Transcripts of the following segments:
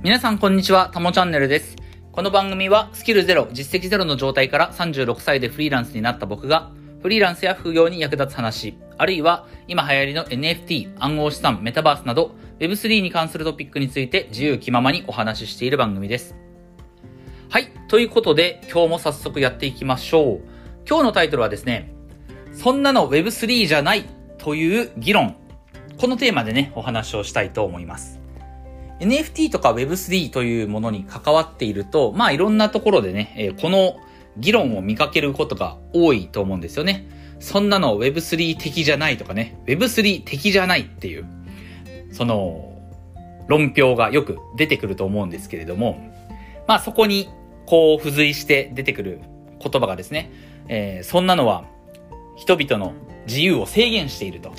皆さんこんにちは、たもチャンネルです。この番組はスキルゼロ、実績ゼロの状態から36歳でフリーランスになった僕が、フリーランスや副業に役立つ話、あるいは今流行りの NFT、暗号資産、メタバースなど Web3 に関するトピックについて自由気ままにお話ししている番組です。はい。ということで、今日も早速やっていきましょう。今日のタイトルはですね、そんなの Web3 じゃないという議論。このテーマでね、お話をしたいと思います。NFT とか Web3 というものに関わっていると、まあいろんなところでね、えーこの議論を見かけることが多いと思うんですよね。そんなの Web3 的じゃないとかね、Web3 的じゃないっていう、その、論評がよく出てくると思うんですけれども、まあそこに、こう付随して出てくる言葉がですね、えーそんなのは人々の自由を制限していると。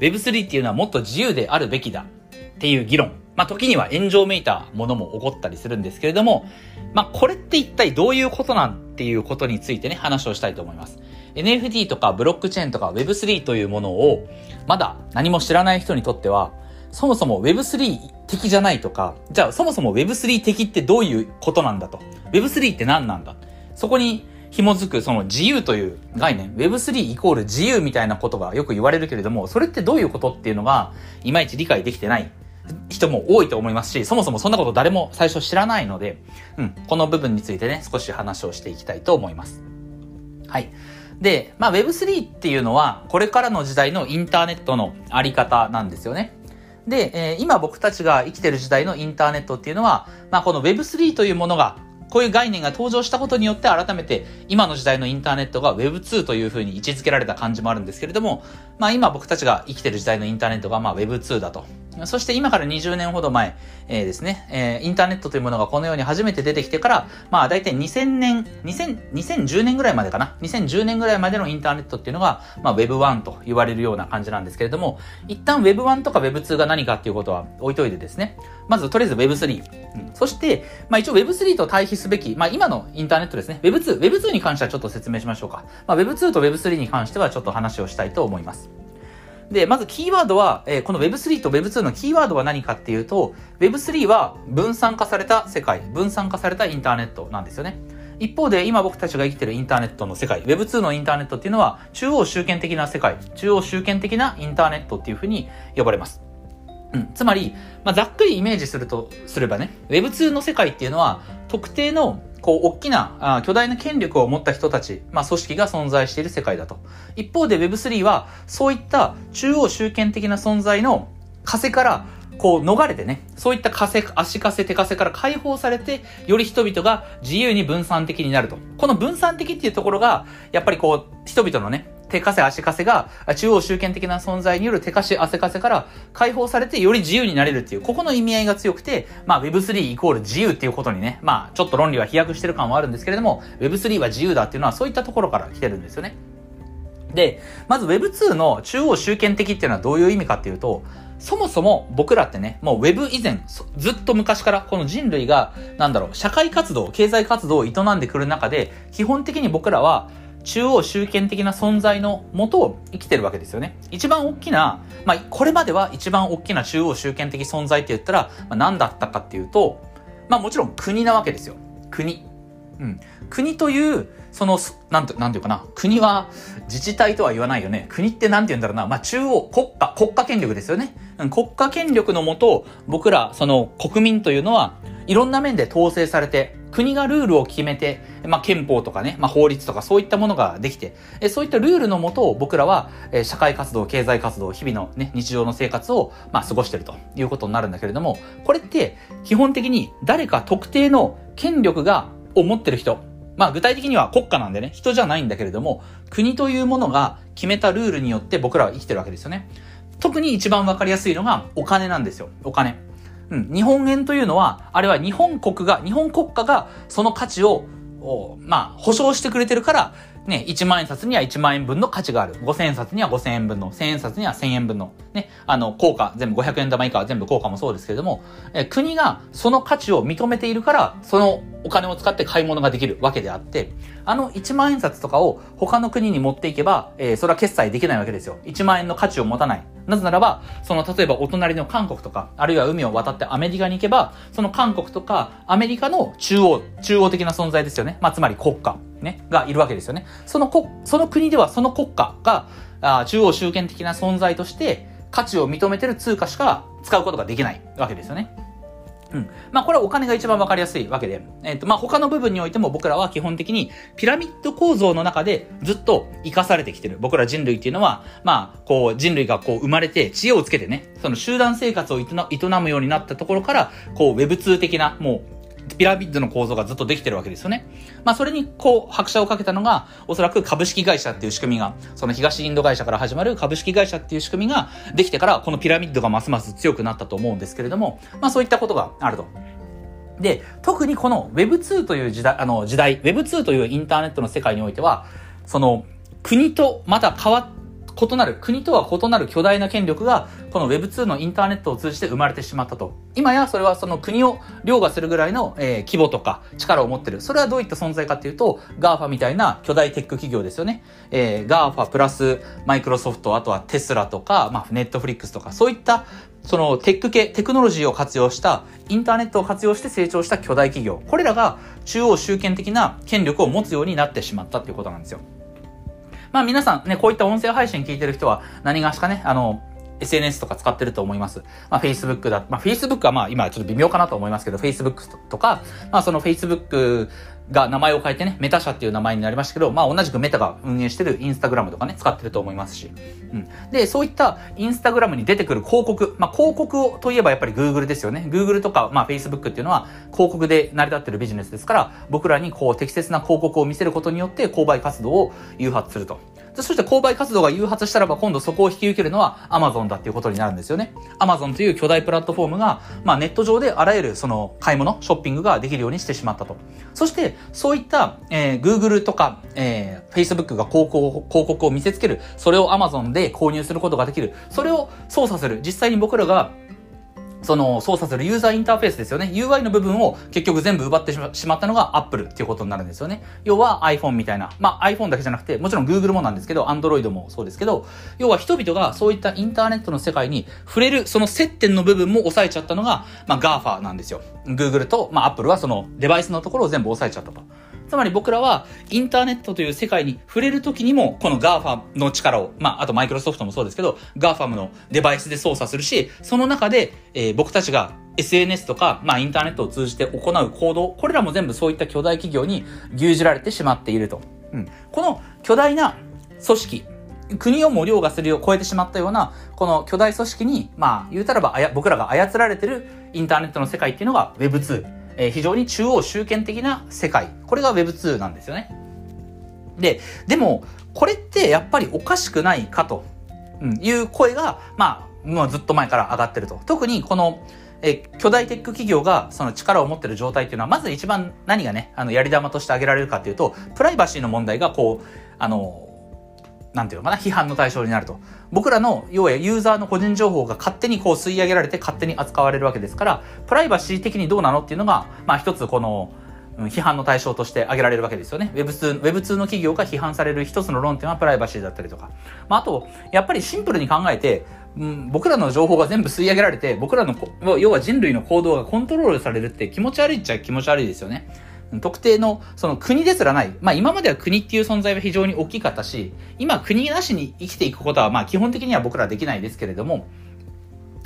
Web3 っていうのはもっと自由であるべきだっていう議論。まあ時には炎上めいたものも起こったりするんですけれども、まあこれって一体どういうことなんっていうことについてね、話をしたいと思います。NFT とかブロックチェーンとか Web3 というものをまだ何も知らない人にとっては、そもそも Web3 的じゃないとか、じゃあそもそも Web3 的ってどういうことなんだと。Web3 って何なんだそこに紐づくその自由という概念、Web3 イコール自由みたいなことがよく言われるけれども、それってどういうことっていうのが、いまいち理解できてない人も多いと思いますし、そもそもそんなこと誰も最初知らないので、うん、この部分についてね、少し話をしていきたいと思います。はい。で、まあ Web3 っていうのは、これからの時代のインターネットのあり方なんですよね。で、えー今僕たちが生きてる時代のインターネットっていうのは、まあこの Web3 というものが、こういう概念が登場したことによって改めて今の時代のインターネットが Web2 というふうに位置づけられた感じもあるんですけれども、まあ今僕たちが生きてる時代のインターネットがまあ Web2 だと。そして今から20年ほど前、えーですね、えーインターネットというものがこのように初めて出てきてから、まあ大体2000年、2000 2010年ぐらいまでかな。2010年ぐらいまでのインターネットっていうのが、まあ Web1 と言われるような感じなんですけれども、一旦 Web1 とか Web2 が何かっていうことは置いといてですね、まずとりあえず Web3。うんそして、まあ一応 Web3 と対比すべき、まあ今のインターネットですね、Web2、Web2 に関してはちょっと説明しましょうか。まあ Web2 と Web3 に関してはちょっと話をしたいと思います。で、まずキーワードは、えーこの Web3 と Web2 のキーワードは何かっていうと、Web3 は分散化された世界、分散化されたインターネットなんですよね。一方で今僕たちが生きてるインターネットの世界、Web2 のインターネットっていうのは中央集権的な世界、中央集権的なインターネットっていうふうに呼ばれます。うん、つまり、まあ、ざっくりイメージすると、すればね、Web2 の世界っていうのは、特定の、こう、大きな、あ巨大な権力を持った人たち、まあ、組織が存在している世界だと。一方で Web3 は、そういった中央集権的な存在の枷から、こう、逃れてね、そういった枷、足枷、手枷から解放されて、より人々が自由に分散的になると。この分散的っていうところが、やっぱりこう、人々のね、手枷足枷が中央集権的な存在による手枷汗枷から解放されてより自由になれるっていう、ここの意味合いが強くて、まあ Web3 イコール自由っていうことにね、まあちょっと論理は飛躍してる感はあるんですけれども、Web3 は自由だっていうのはそういったところから来てるんですよね。で、まず Web2 の中央集権的っていうのはどういう意味かっていうと、そもそも僕らってね、もう Web 以前、ずっと昔からこの人類が、なんだろう、社会活動、経済活動を営んでくる中で、基本的に僕らは中央集権的な存在のもとを生きてるわけですよね。一番大きな、まあ、これまでは一番大きな中央集権的存在って言ったら、まあ、何だったかっていうと、まあもちろん国なわけですよ。国。うん。国という、その、なんて、なんていうかな。国は自治体とは言わないよね。国ってなんて言うんだろうな。まあ中央、国家、国家権力ですよね。うん、国家権力のもと、僕ら、その国民というのは、いろんな面で統制されて、国がルールを決めて、まあ、憲法とかね、まあ、法律とかそういったものができて、えそういったルールのもとを僕らは、え社会活動、経済活動、日々のね、日常の生活を、まあ、過ごしてるということになるんだけれども、これって基本的に誰か特定の権力が、を持ってる人、まあ具体的には国家なんでね、人じゃないんだけれども、国というものが決めたルールによって僕らは生きてるわけですよね。特に一番わかりやすいのがお金なんですよ。お金。うん。日本円というのは、あれは日本国が、日本国家がその価値を、まあ、保証してくれてるから、ね、1万円札には1万円分の価値がある。5000円札には5000円分の、1000円札には1000円分の、ね、あの、効果、全部500円玉以下は全部効果もそうですけれども、え国がその価値を認めているから、そのお金を使って買い物ができるわけであって、あの1万円札とかを他の国に持っていけば、えー、それは決済できないわけですよ。1万円の価値を持たない。なぜならば、その、例えばお隣の韓国とか、あるいは海を渡ってアメリカに行けば、その韓国とかアメリカの中央、中央的な存在ですよね。まあ、つまり国家。ね、がいるわけですよね。そのこ、その国ではその国家が、あ中央集権的な存在として価値を認めてる通貨しか使うことができないわけですよね。うん。まあこれはお金が一番わかりやすいわけで、えっ、ー、とまあ他の部分においても僕らは基本的にピラミッド構造の中でずっと生かされてきてる。僕ら人類っていうのは、まあこう人類がこう生まれて知恵をつけてね、その集団生活を営むようになったところから、こう Web2 的なもうピラミッドの構造がずっとできてるわけですよね。まあそれにこう拍車をかけたのが、おそらく株式会社っていう仕組みが、その東インド会社から始まる株式会社っていう仕組みができてから、このピラミッドがますます強くなったと思うんですけれども、まあそういったことがあると。で、特にこの Web2 という時代、あの時代、Web2 というインターネットの世界においては、その国とまた変わっ異なる、国とは異なる巨大な権力が、この Web2 のインターネットを通じて生まれてしまったと。今やそれはその国を凌駕するぐらいの、えー、規模とか力を持ってる。それはどういった存在かっていうと、GAFA みたいな巨大テック企業ですよね。えー、GAFA プラスマイクロソフト、あとはテスラとか、まあ、ネットフリックスとか、そういったそのテック系、テクノロジーを活用した、インターネットを活用して成長した巨大企業。これらが中央集権的な権力を持つようになってしまったっていうことなんですよ。まあ皆さんね、こういった音声配信聞いてる人は何がしかね、あの、SNS とか使ってると思います。まあ、Facebook だ、まあ、Facebook はまあ、今ちょっと微妙かなと思いますけど、Facebook とか、まあ、その Facebook が名前を変えてね、メタ社っていう名前になりましたけど、まあ同じくメタが運営してるインスタグラムとかね、使ってると思いますし。うん。で、そういったインスタグラムに出てくる広告、まあ広告をといえばやっぱり Google ですよね。Google とか、まあ Facebook っていうのは広告で成り立ってるビジネスですから、僕らにこう適切な広告を見せることによって購買活動を誘発すると。そして購買活動が誘発したらば今度そこを引き受けるのは Amazon だっていうことになるんですよね。Amazon という巨大プラットフォームが、まあネット上であらゆるその買い物、ショッピングができるようにしてしまったと。そして、そういった、えー、Google とか、えー、Facebook が広告広告を見せつける。それを Amazon で購入することができる。それを操作する。実際に僕らがその操作するユーザーインターフェースですよね。UI の部分を結局全部奪ってしまったのが Apple っていうことになるんですよね。要は iPhone みたいな。まあ iPhone だけじゃなくて、もちろん Google もなんですけど、Android もそうですけど、要は人々がそういったインターネットの世界に触れる、その接点の部分も抑えちゃったのが、まあ GAFA なんですよ。Google と、まあ Apple はそのデバイスのところを全部抑えちゃったと。つまり僕らはインターネットという世界に触れるときにも、この GAFA の力を、まあ、あとマイクロソフトもそうですけど、GAFAM のデバイスで操作するし、その中で、えー、僕たちが SNS とか、まあ、インターネットを通じて行う行動、これらも全部そういった巨大企業に牛耳られてしまっていると。うん。この巨大な組織、国をも凌駕するよう超えてしまったような、この巨大組織に、まあ、言うたらばあや、僕らが操られてるインターネットの世界っていうのが Web2。えー、非常に中央集権的な世界。これが Web2 なんですよね。で、でも、これってやっぱりおかしくないかと、うん、いう声が、まあ、もうずっと前から上がってると。特にこの、え巨大テック企業がその力を持ってる状態っていうのは、まず一番何がね、あの、やり玉として挙げられるかっていうと、プライバシーの問題がこう、あの、なんていうのかな、批判の対象になると。僕らの、要はユーザーの個人情報が勝手にこう吸い上げられて勝手に扱われるわけですから、プライバシー的にどうなのっていうのが、まあ一つこの、批判の対象として挙げられるわけですよね。Web2、Web2 の企業が批判される一つの論点はプライバシーだったりとか。まあ、あと、やっぱりシンプルに考えて、うん、僕らの情報が全部吸い上げられて、僕らの、要は人類の行動がコントロールされるって気持ち悪いっちゃ気持ち悪いですよね。特定の、その国ですらない。まあ今までは国っていう存在は非常に大きかったし、今国なしに生きていくことはまあ基本的には僕らできないですけれども、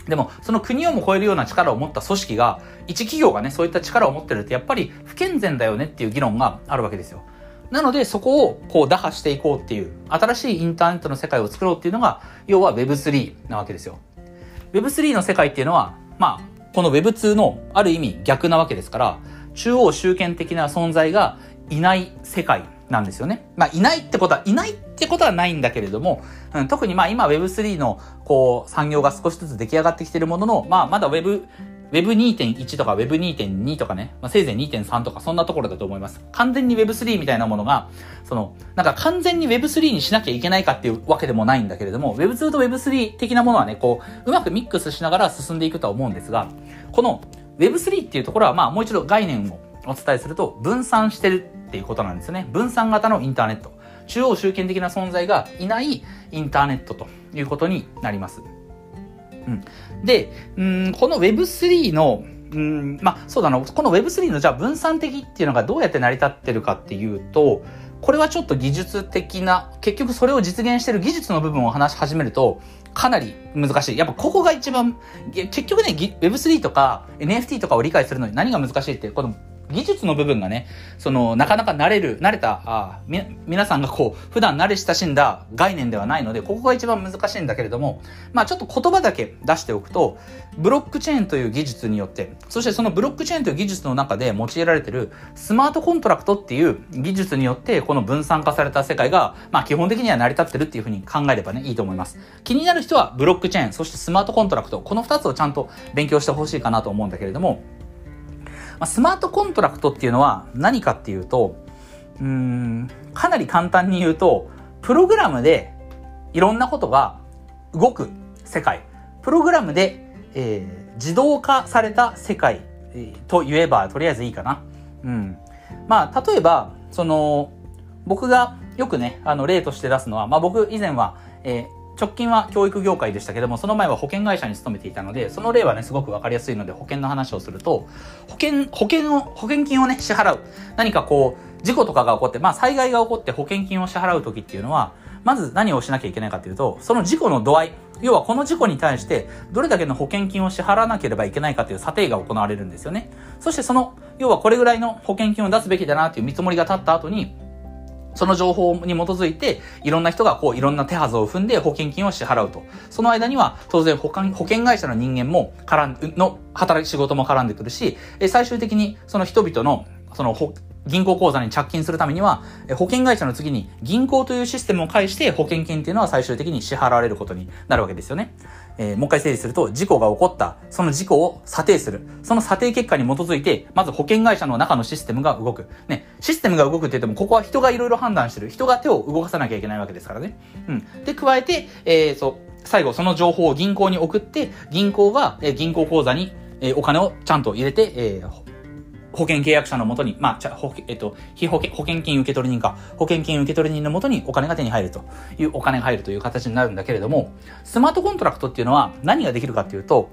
でも、その国をも超えるような力を持った組織が、一企業がね、そういった力を持ってるってやっぱり不健全だよねっていう議論があるわけですよ。なので、そこをこう打破していこうっていう、新しいインターネットの世界を作ろうっていうのが、要は Web3 なわけですよ。Web3 の世界っていうのは、まあ、この Web2 のある意味逆なわけですから、中央集権的な存在がいない世界なんですよね。まあ、いないってことは、いないってことはないんだけれども、うん、特にまあ今 Web3 のこう産業が少しずつ出来上がってきてるものの、まあまだ Web Web2.1 とか Web2.2 とかね、まあ、せいぜい2.3とかそんなところだと思います。完全に Web3 みたいなものが、その、なんか完全に Web3 にしなきゃいけないかっていうわけでもないんだけれども、Web2 と Web3 的なものはね、こう、うまくミックスしながら進んでいくとは思うんですが、この Web3 っていうところは、まあもう一度概念をお伝えすると、分散してるっていうことなんですよね。分散型のインターネット。中央集権的な存在がいないインターネットということになります。うん。で、うん、この Web3 の、うん、まあ、そうだな、この Web3 のじゃあ分散的っていうのがどうやって成り立ってるかっていうと、これはちょっと技術的な、結局それを実現してる技術の部分を話し始めると、かなり難しい。やっぱここが一番、結局ね、Web3 とか NFT とかを理解するのに何が難しいって、この技術の部分がね、その、なかなか慣れる、慣れた、あみ、皆さんがこう、普段慣れ親しんだ概念ではないので、ここが一番難しいんだけれども、まあちょっと言葉だけ出しておくと、ブロックチェーンという技術によって、そしてそのブロックチェーンという技術の中で用いられてるスマートコントラクトっていう技術によって、この分散化された世界が、まあ基本的には成り立ってるっていうふうに考えればね、いいと思います。気になる人はブロックチェーン、そしてスマートコントラクト、この二つをちゃんと勉強してほしいかなと思うんだけれども、まあ、スマートコントラクトっていうのは何かっていうと、うん、かなり簡単に言うと、プログラムでいろんなことが動く世界。プログラムで、えー、自動化された世界、えー、と言えばとりあえずいいかな。うん。まあ、例えば、その、僕がよくね、あの、例として出すのは、まあ僕以前は、えー、直近は教育業界でしたけども、その前は保険会社に勤めていたので、その例はね、すごくわかりやすいので、保険の話をすると、保険、保険を、保険金をね、支払う。何かこう、事故とかが起こって、まあ災害が起こって保険金を支払う時っていうのは、まず何をしなきゃいけないかっていうと、その事故の度合い、要はこの事故に対してどれだけの保険金を支払わなければいけないかという査定が行われるんですよね。そしてその、要はこれぐらいの保険金を出すべきだなっていう見積もりが立った後に、その情報に基づいて、いろんな人がこう、いろんな手はずを踏んで保険金を支払うと。その間には、当然保険、保険会社の人間も絡ん、の働き仕事も絡んでくるし、最終的にその人々の、その、銀行口座に着金するためには、保険会社の次に銀行というシステムを介して保険金っていうのは最終的に支払われることになるわけですよね。えー、もう一回整理すると、事故が起こった、その事故を査定する。その査定結果に基づいて、まず保険会社の中のシステムが動く。ね、システムが動くって言っても、ここは人がいろいろ判断してる。人が手を動かさなきゃいけないわけですからね。うん。で、加えて、えー、そう、最後その情報を銀行に送って、銀行が、えー、銀行口座に、えー、お金をちゃんと入れて、えー、保険契約者のもとに、まあ、保えっと、非保険、保険金受取人か、保険金受取人のもとにお金が手に入るというお金が入るという形になるんだけれども、スマートコントラクトっていうのは何ができるかっていうと、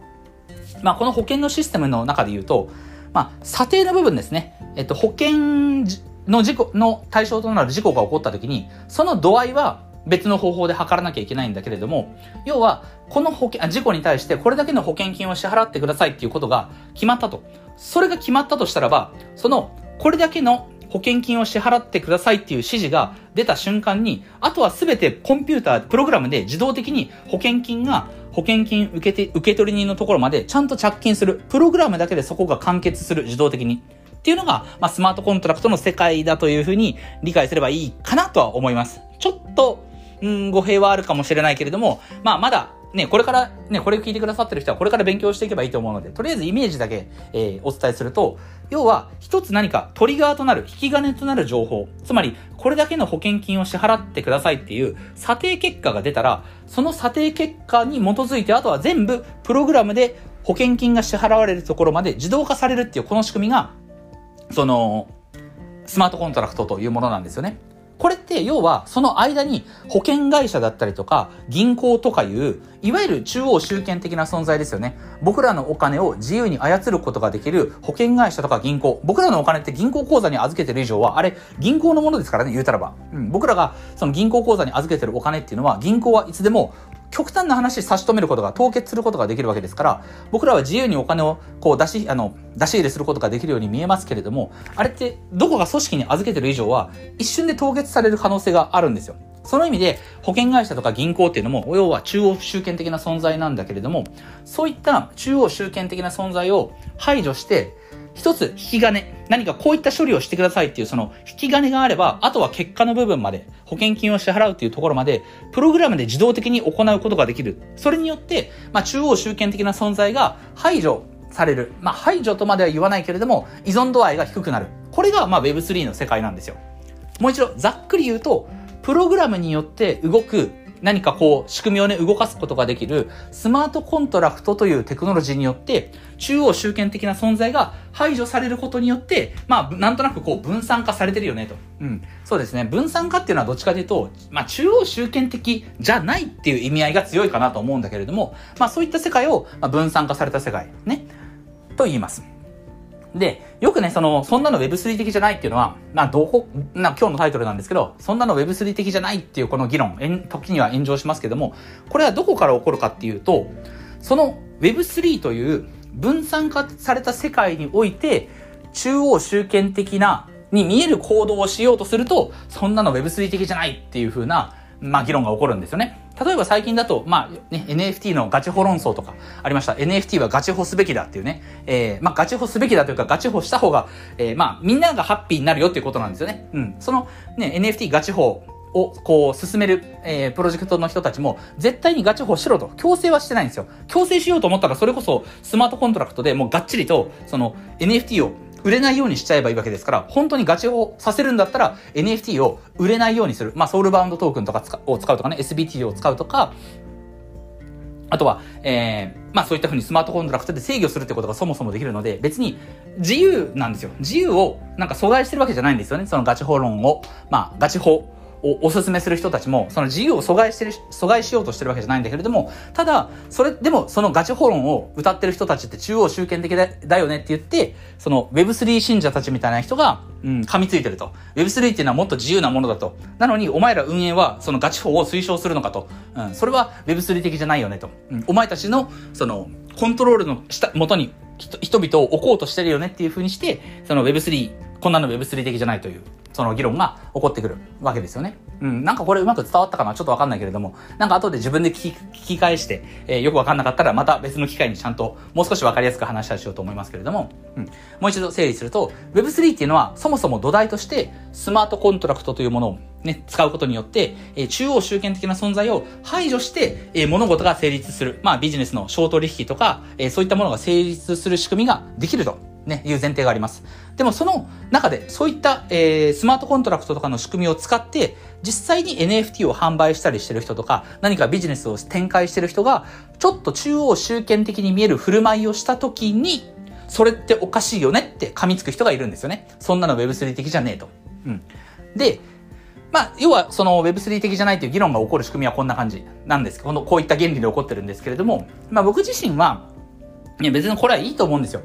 まあ、この保険のシステムの中で言うと、まあ、査定の部分ですね。えっと、保険の事故の対象となる事故が起こった時に、その度合いは別の方法で測らなきゃいけないんだけれども、要は、この保険、事故に対してこれだけの保険金を支払ってくださいっていうことが決まったと。それが決まったとしたらば、その、これだけの保険金を支払ってくださいっていう指示が出た瞬間に、あとはすべてコンピューター、プログラムで自動的に保険金が保険金受けて、受け取り人のところまでちゃんと着金する。プログラムだけでそこが完結する、自動的に。っていうのが、まあ、スマートコントラクトの世界だというふうに理解すればいいかなとは思います。ちょっとうん、語弊はあるかもしれないけれども、まあ、まだ、ね、これから、ね、これを聞いてくださってる人はこれから勉強していけばいいと思うので、とりあえずイメージだけ、えー、お伝えすると、要は、一つ何かトリガーとなる、引き金となる情報、つまり、これだけの保険金を支払ってくださいっていう査定結果が出たら、その査定結果に基づいて、あとは全部、プログラムで保険金が支払われるところまで自動化されるっていうこの仕組みが、その、スマートコントラクトというものなんですよね。これって要はその間に保険会社だったりとか銀行とかいういわゆる中央集権的な存在ですよね。僕らのお金を自由に操ることができる保険会社とか銀行。僕らのお金って銀行口座に預けてる以上は、あれ銀行のものですからね、言うたらば。うん、僕らがその銀行口座に預けてるお金っていうのは銀行はいつでも極端な話差し止めることが、凍結することができるわけですから、僕らは自由にお金をこう出し、あの、出し入れすることができるように見えますけれども、あれってどこが組織に預けてる以上は、一瞬で凍結される可能性があるんですよ。その意味で、保険会社とか銀行っていうのも、要は中央集権的な存在なんだけれども、そういった中央集権的な存在を排除して、一つ引き金、何かこういった処理をしてくださいっていうその引き金があれば、あとは結果の部分まで、保険金を支払うっていうところまで、プログラムで自動的に行うことができる。それによって、まあ中央集権的な存在が排除される。まあ、排除とまでは言わないけれども、依存度合いが低くなる。これが、まあ、Web3 の世界なんですよ。もう一度、ざっくり言うと、プログラムによって動く何かこう、仕組みをね、動かすことができる、スマートコントラクトというテクノロジーによって、中央集権的な存在が排除されることによって、まあ、なんとなくこう、分散化されてるよね、と。うん。そうですね。分散化っていうのはどっちかというと、まあ、中央集権的じゃないっていう意味合いが強いかなと思うんだけれども、まあ、そういった世界を、分散化された世界、ね、と言います。で、よくね、その、そんなの Web3 的じゃないっていうのは、まあ、どこ、な、今日のタイトルなんですけど、そんなの Web3 的じゃないっていうこの議論、時には炎上しますけども、これはどこから起こるかっていうと、その Web3 という分散化された世界において、中央集権的な、に見える行動をしようとすると、そんなの Web3 的じゃないっていう風な、まあ、議論が起こるんですよね。例えば最近だと、まあ、ね、NFT のガチホ論争とかありました。NFT はガチホすべきだっていうね。えー、まあ、ガチホすべきだというか、ガチホした方が、えー、まあ、みんながハッピーになるよっていうことなんですよね。うん。その、ね、NFT ガチホをこう進める、えー、プロジェクトの人たちも絶対にガチホしろと強制はしてないんですよ。強制しようと思ったらそれこそスマートコントラクトでもうがっちりとその NFT を売れないようにしちゃえばいいわけですから、本当にガチをさせるんだったら NFT を売れないようにする。まあ、ソウルバウンドトークンとかを使うとかね、SBT を使うとか、あとは、えー、まあそういったふうにスマートコントラクトで制御するってことがそもそもできるので、別に自由なんですよ。自由をなんか阻害してるわけじゃないんですよね。そのガチ法論を、まあガチ法をお勧めする人たちも、その自由を阻害してる、阻害しようとしてるわけじゃないんだけれども、ただ、それ、でもそのガチ法論を歌ってる人たちって中央集権的だだよねって言って、その Web3 信者たちみたいな人が、うん、噛みついてると。Web3 っていうのはもっと自由なものだと。なのに、お前ら運営はそのガチ法を推奨するのかと。うん、それは Web3 的じゃないよねと。うん、お前たちの、その、コントロールの下、元に人々を置こうとしてるよねっていうふうにして、その Web3、こんなの Web3 的じゃないというその議論が起こってくるわけですよね。うん、なんかこれうまく伝わったかなちょっとわかんないけれども、なんか後で自分で聞き聞き返して、えー、よくわかんなかったらまた別の機会にちゃんともう少しわかりやすく話ししようと思いますけれども、うん、もう一度整理すると、Web3 っていうのはそもそも土台としてスマートコントラクトというものをね、使うことによって、えー、中央集権的な存在を排除して、えー、物事が成立する。まあビジネスのショート利引とか、えー、そういったものが成立する仕組みができると。ね、いう前提があります。でもその中でそういった、えー、スマートコントラクトとかの仕組みを使って実際に NFT を販売したりしてる人とか何かビジネスを展開してる人がちょっと中央集権的に見える振る舞いをした時にそれっておかしいよねって噛みつく人がいるんですよね。そんなの Web3 的じゃねえと。うん。で、まあ、要はその Web3 的じゃないという議論が起こる仕組みはこんな感じなんですけど、こういった原理で起こってるんですけれども、まあ僕自身は、いや別にこれはいいと思うんですよ。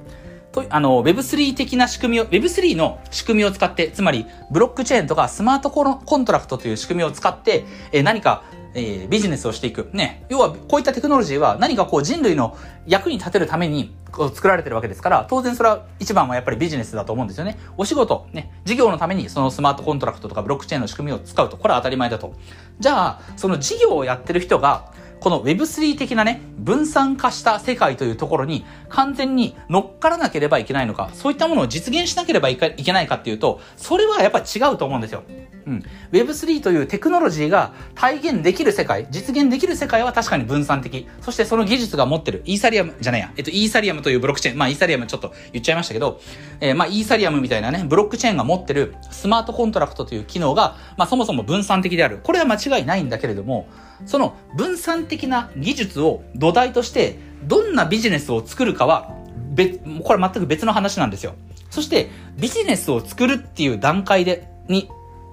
と、あの、Web3 的な仕組みを、Web3 の仕組みを使って、つまり、ブロックチェーンとかスマートコントラクトという仕組みを使って、えー、何か、えー、ビジネスをしていく。ね。要は、こういったテクノロジーは何かこう人類の役に立てるためにこう作られてるわけですから、当然それは一番はやっぱりビジネスだと思うんですよね。お仕事、ね、事業のためにそのスマートコントラクトとかブロックチェーンの仕組みを使うと、これは当たり前だと。じゃあ、その事業をやってる人が、この Web3 的なね、分散化した世界というところに完全に乗っからなければいけないのか、そういったものを実現しなければいけないかっていうと、それはやっぱ違うと思うんですよ。うん。Web3 というテクノロジーが体現できる世界、実現できる世界は確かに分散的。そしてその技術が持ってる、イーサリアムじゃないや、えっと、イーサリアムというブロックチェーン、まあイーサリアムちょっと言っちゃいましたけど、えー、まあイーサリアムみたいなね、ブロックチェーンが持ってるスマートコントラクトという機能が、まあそもそも分散的である。これは間違いないんだけれども、その分散的な技術を土台として、どんなビジネスを作るかは、別、これ全く別の話なんですよ。そして、ビジネスを作るっていう段階で、に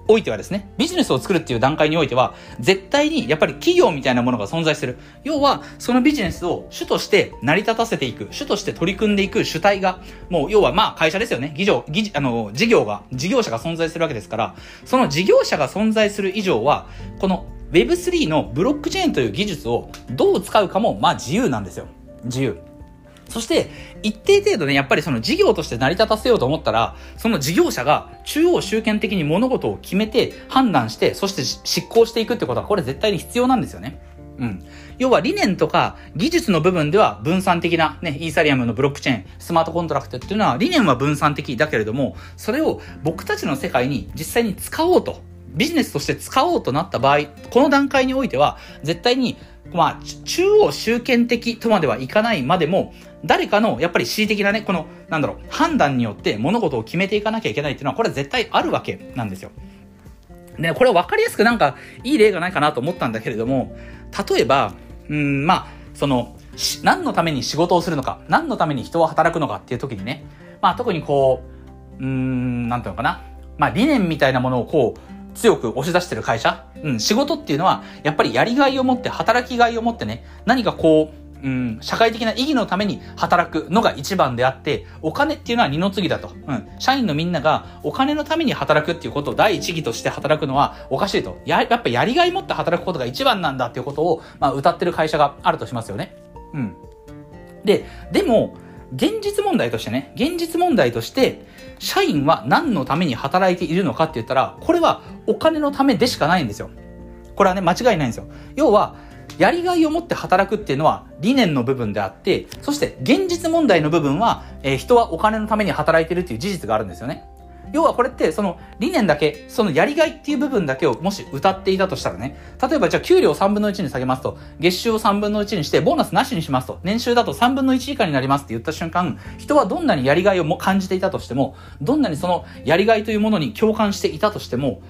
おいてはですね、ビジネスを作るっていう段階においては、絶対にやっぱり企業みたいなものが存在する。要は、そのビジネスを主として成り立たせていく、主として取り組んでいく主体が、もう要はまあ会社ですよね。議場、議あの、事業が、事業者が存在するわけですから、その事業者が存在する以上は、この Web3 のブロックチェーンという技術をどう使うかも、まあ自由なんですよ。自由。そして、一定程度ね、やっぱりその事業として成り立たせようと思ったら、その事業者が中央集権的に物事を決めて、判断して、そして執行していくってことは、これ絶対に必要なんですよね。うん。要は理念とか技術の部分では分散的なね、イーサリアムのブロックチェーン、スマートコントラクトっていうのは理念は分散的だけれども、それを僕たちの世界に実際に使おうとビジネスとして使おうとなった場合、この段階においては、絶対にまあ、中央集権的とまではいかないまでも、誰かの、やっぱり恣意的なね、この、なんだろう、判断によって物事を決めていかなきゃいけないっていうのは、これは絶対あるわけなんですよ。で、これ分かりやすくなんか、いい例がないかなと思ったんだけれども、例えば、うん、まあ、その、何のために仕事をするのか、何のために人は働くのかっていう時にね、まあ特にこう、うーん、なんていうのかな。まあ理念みたいなものをこう、強く押し出してる会社、うん、仕事っていうのは、やっぱりやりがいを持って、働きがいを持ってね、何かこう、うん、社会的な意義のために働くのが一番であって、お金っていうのは二の次だと。うん。社員のみんながお金のために働くっていうことを第一義として働くのはおかしいと。や、やっぱやりがい持って働くことが一番なんだっていうことを、まあ、歌ってる会社があるとしますよね。うん。で、でも、現実問題としてね、現実問題として、社員は何のために働いているのかって言ったら、これはお金のためでしかないんですよ。これはね、間違いないんですよ。要は、やりがいを持って働くっていうのは理念の部分であって、そして現実問題の部分は、えー、人はお金のために働いてるっていう事実があるんですよね。要はこれって、その理念だけ、そのやりがいっていう部分だけをもし歌っていたとしたらね、例えばじゃあ給料3分の1に下げますと、月収を3分の1にして、ボーナスなしにしますと、年収だと3分の1以下になりますって言った瞬間、人はどんなにやりがいをも感じていたとしても、どんなにそのやりがいというものに共感していたとしても、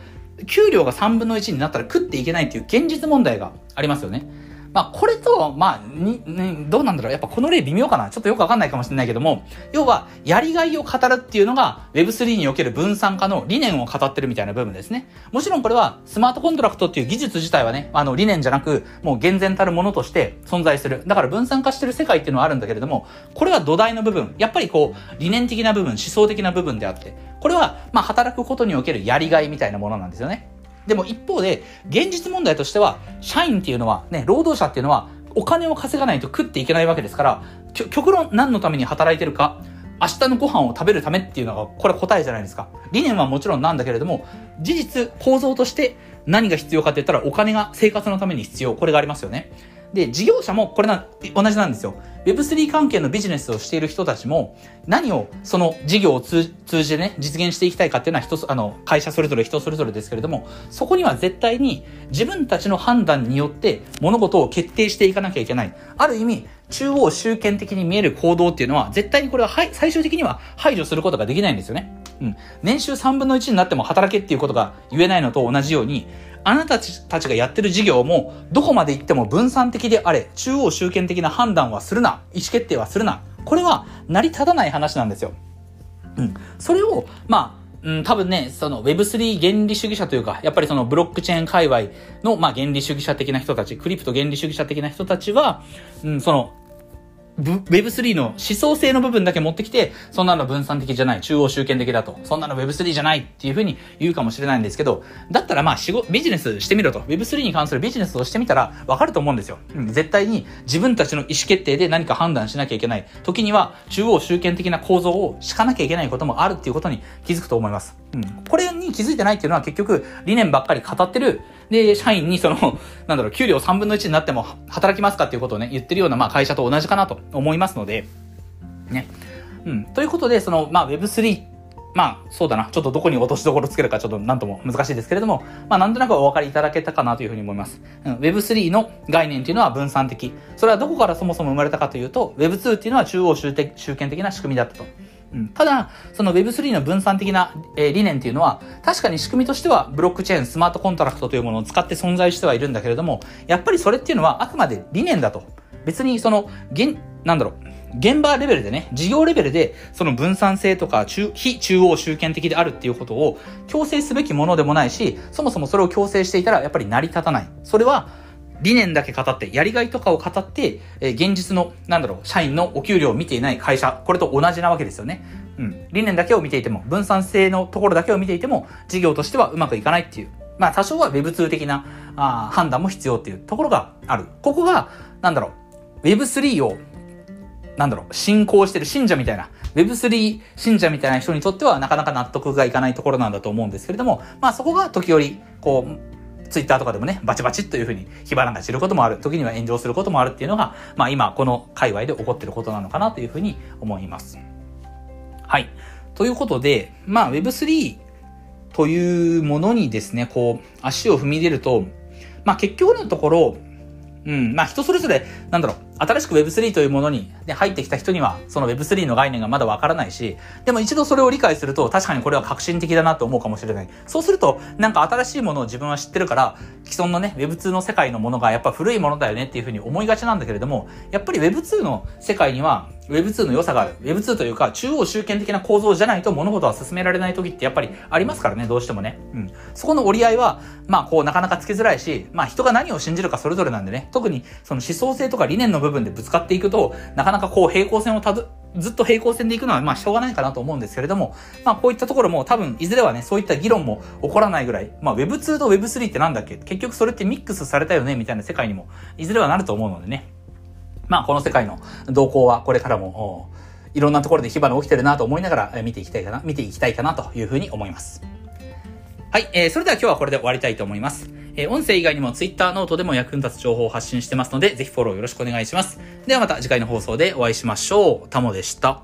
給料が3分の1になったら食っていけないっていう現実問題がありますよね。まあ、これと、まあ、に、ね、どうなんだろう。やっぱこの例微妙かな。ちょっとよくわかんないかもしれないけども、要は、やりがいを語るっていうのが Web3 における分散化の理念を語ってるみたいな部分ですね。もちろんこれは、スマートコントラクトっていう技術自体はね、あの、理念じゃなく、もう厳然たるものとして存在する。だから分散化してる世界っていうのはあるんだけれども、これは土台の部分。やっぱりこう、理念的な部分、思想的な部分であって、これは、まあ、働くことにおけるやりがいみたいなものなんですよね。でも一方で、現実問題としては、社員っていうのは、ね、労働者っていうのは、お金を稼がないと食っていけないわけですから、極論何のために働いてるか、明日のご飯を食べるためっていうのが、これ答えじゃないですか。理念はもちろんなんだけれども、事実、構造として何が必要かって言ったら、お金が生活のために必要。これがありますよね。で、事業者もこれな、同じなんですよ。Web3 関係のビジネスをしている人たちも、何をその事業を通じてね、実現していきたいかっていうのは人、あの、会社それぞれ人それぞれですけれども、そこには絶対に自分たちの判断によって物事を決定していかなきゃいけない。ある意味、中央集権的に見える行動っていうのは、絶対にこれは、はい、最終的には排除することができないんですよね。うん。年収3分の1になっても働けっていうことが言えないのと同じように、あなたたちがやってる事業も、どこまで行っても分散的であれ、中央集権的な判断はするな、意思決定はするな。これは成り立たない話なんですよ。うん。それを、まあ、うん、多分ね、その Web3 原理主義者というか、やっぱりそのブロックチェーン界隈の、まあ原理主義者的な人たち、クリプト原理主義者的な人たちは、うん、その Web3 の思想性の部分だけ持ってきて、そんなの分散的じゃない、中央集権的だと、そんなの Web3 じゃないっていうふうに言うかもしれないんですけど、だったらまあ仕事、ビジネスしてみろと。Web3 に関するビジネスをしてみたらわかると思うんですよ。絶対に自分たちの意思決定で何か判断しなきゃいけない。時には中央集権的な構造を敷かなきゃいけないこともあるっていうことに気づくと思います。うん。これに気づいてないっていうのは結局理念ばっかり語ってる、で、社員にその、なんだろう、給料3分の1になっても働きますかっていうことをね、言ってるような、まあ会社と同じかなと思いますので、ね。うん。ということで、その、まあ Web3、まあ、そうだな。ちょっとどこに落としどころつけるかちょっとなんとも難しいですけれども、まあなんとなくお分かりいただけたかなというふうに思います。うん、Web3 の概念っていうのは分散的。それはどこからそもそも生まれたかというと、Web2 っていうのは中央集権的な仕組みだったと。うん、ただ、その Web3 の分散的な、えー、理念っていうのは、確かに仕組みとしてはブロックチェーン、スマートコントラクトというものを使って存在してはいるんだけれども、やっぱりそれっていうのはあくまで理念だと。別にその、現、なんだろう、現場レベルでね、事業レベルで、その分散性とか中、非中央集権的であるっていうことを強制すべきものでもないし、そもそもそれを強制していたらやっぱり成り立たない。それは、理念だけ語って、やりがいとかを語って、え、現実の、なんだろう、社員のお給料を見ていない会社、これと同じなわけですよね。うん。理念だけを見ていても、分散性のところだけを見ていても、事業としてはうまくいかないっていう。まあ、多少は Web2 的なあ判断も必要っていうところがある。ここが、なんだろう、Web3 を、なんだろう、信仰してる信者みたいな、Web3 信者みたいな人にとってはなかなか納得がいかないところなんだと思うんですけれども、まあそこが時折、こう、ツイッターとかでもね、バチバチというふうに火花が散ることもある。時には炎上することもあるっていうのが、まあ今、この界隈で起こってることなのかなというふうに思います。はい。ということで、まあ Web3 というものにですね、こう、足を踏み出ると、まあ結局のところ、うん。まあ人それぞれ、なんだろう、新しく Web3 というものに、ね、入ってきた人には、その Web3 の概念がまだわからないし、でも一度それを理解すると、確かにこれは革新的だなと思うかもしれない。そうすると、なんか新しいものを自分は知ってるから、既存のね、Web2 の世界のものがやっぱ古いものだよねっていうふうに思いがちなんだけれども、やっぱり Web2 の世界には、Web2 の良さがある。Web2 というか、中央集権的な構造じゃないと物事は進められない時ってやっぱりありますからね、どうしてもね。うん。そこの折り合いは、まあこうなかなかつけづらいし、まあ人が何を信じるかそれぞれなんでね、特にその思想性とか理念の部分でぶつかっていくと、なかなかこう平行線をたど、ずっと平行線で行くのはまあしょうがないかなと思うんですけれども、まあこういったところも多分いずれはね、そういった議論も起こらないぐらい、まあ Web2 と Web3 ってなんだっけ？結局それってミックスされたよねみたいな世界にもいずれはなると思うのでね。まあこの世界の動向はこれからも、いろんなところで火花起きてるなと思いながら見ていきたいかな、見ていきたいかなというふうに思います。はい、えー、それでは今日はこれで終わりたいと思います。えー、音声以外にも Twitter ノートでも役に立つ情報を発信してますので、ぜひフォローよろしくお願いします。ではまた次回の放送でお会いしましょう。タモでした。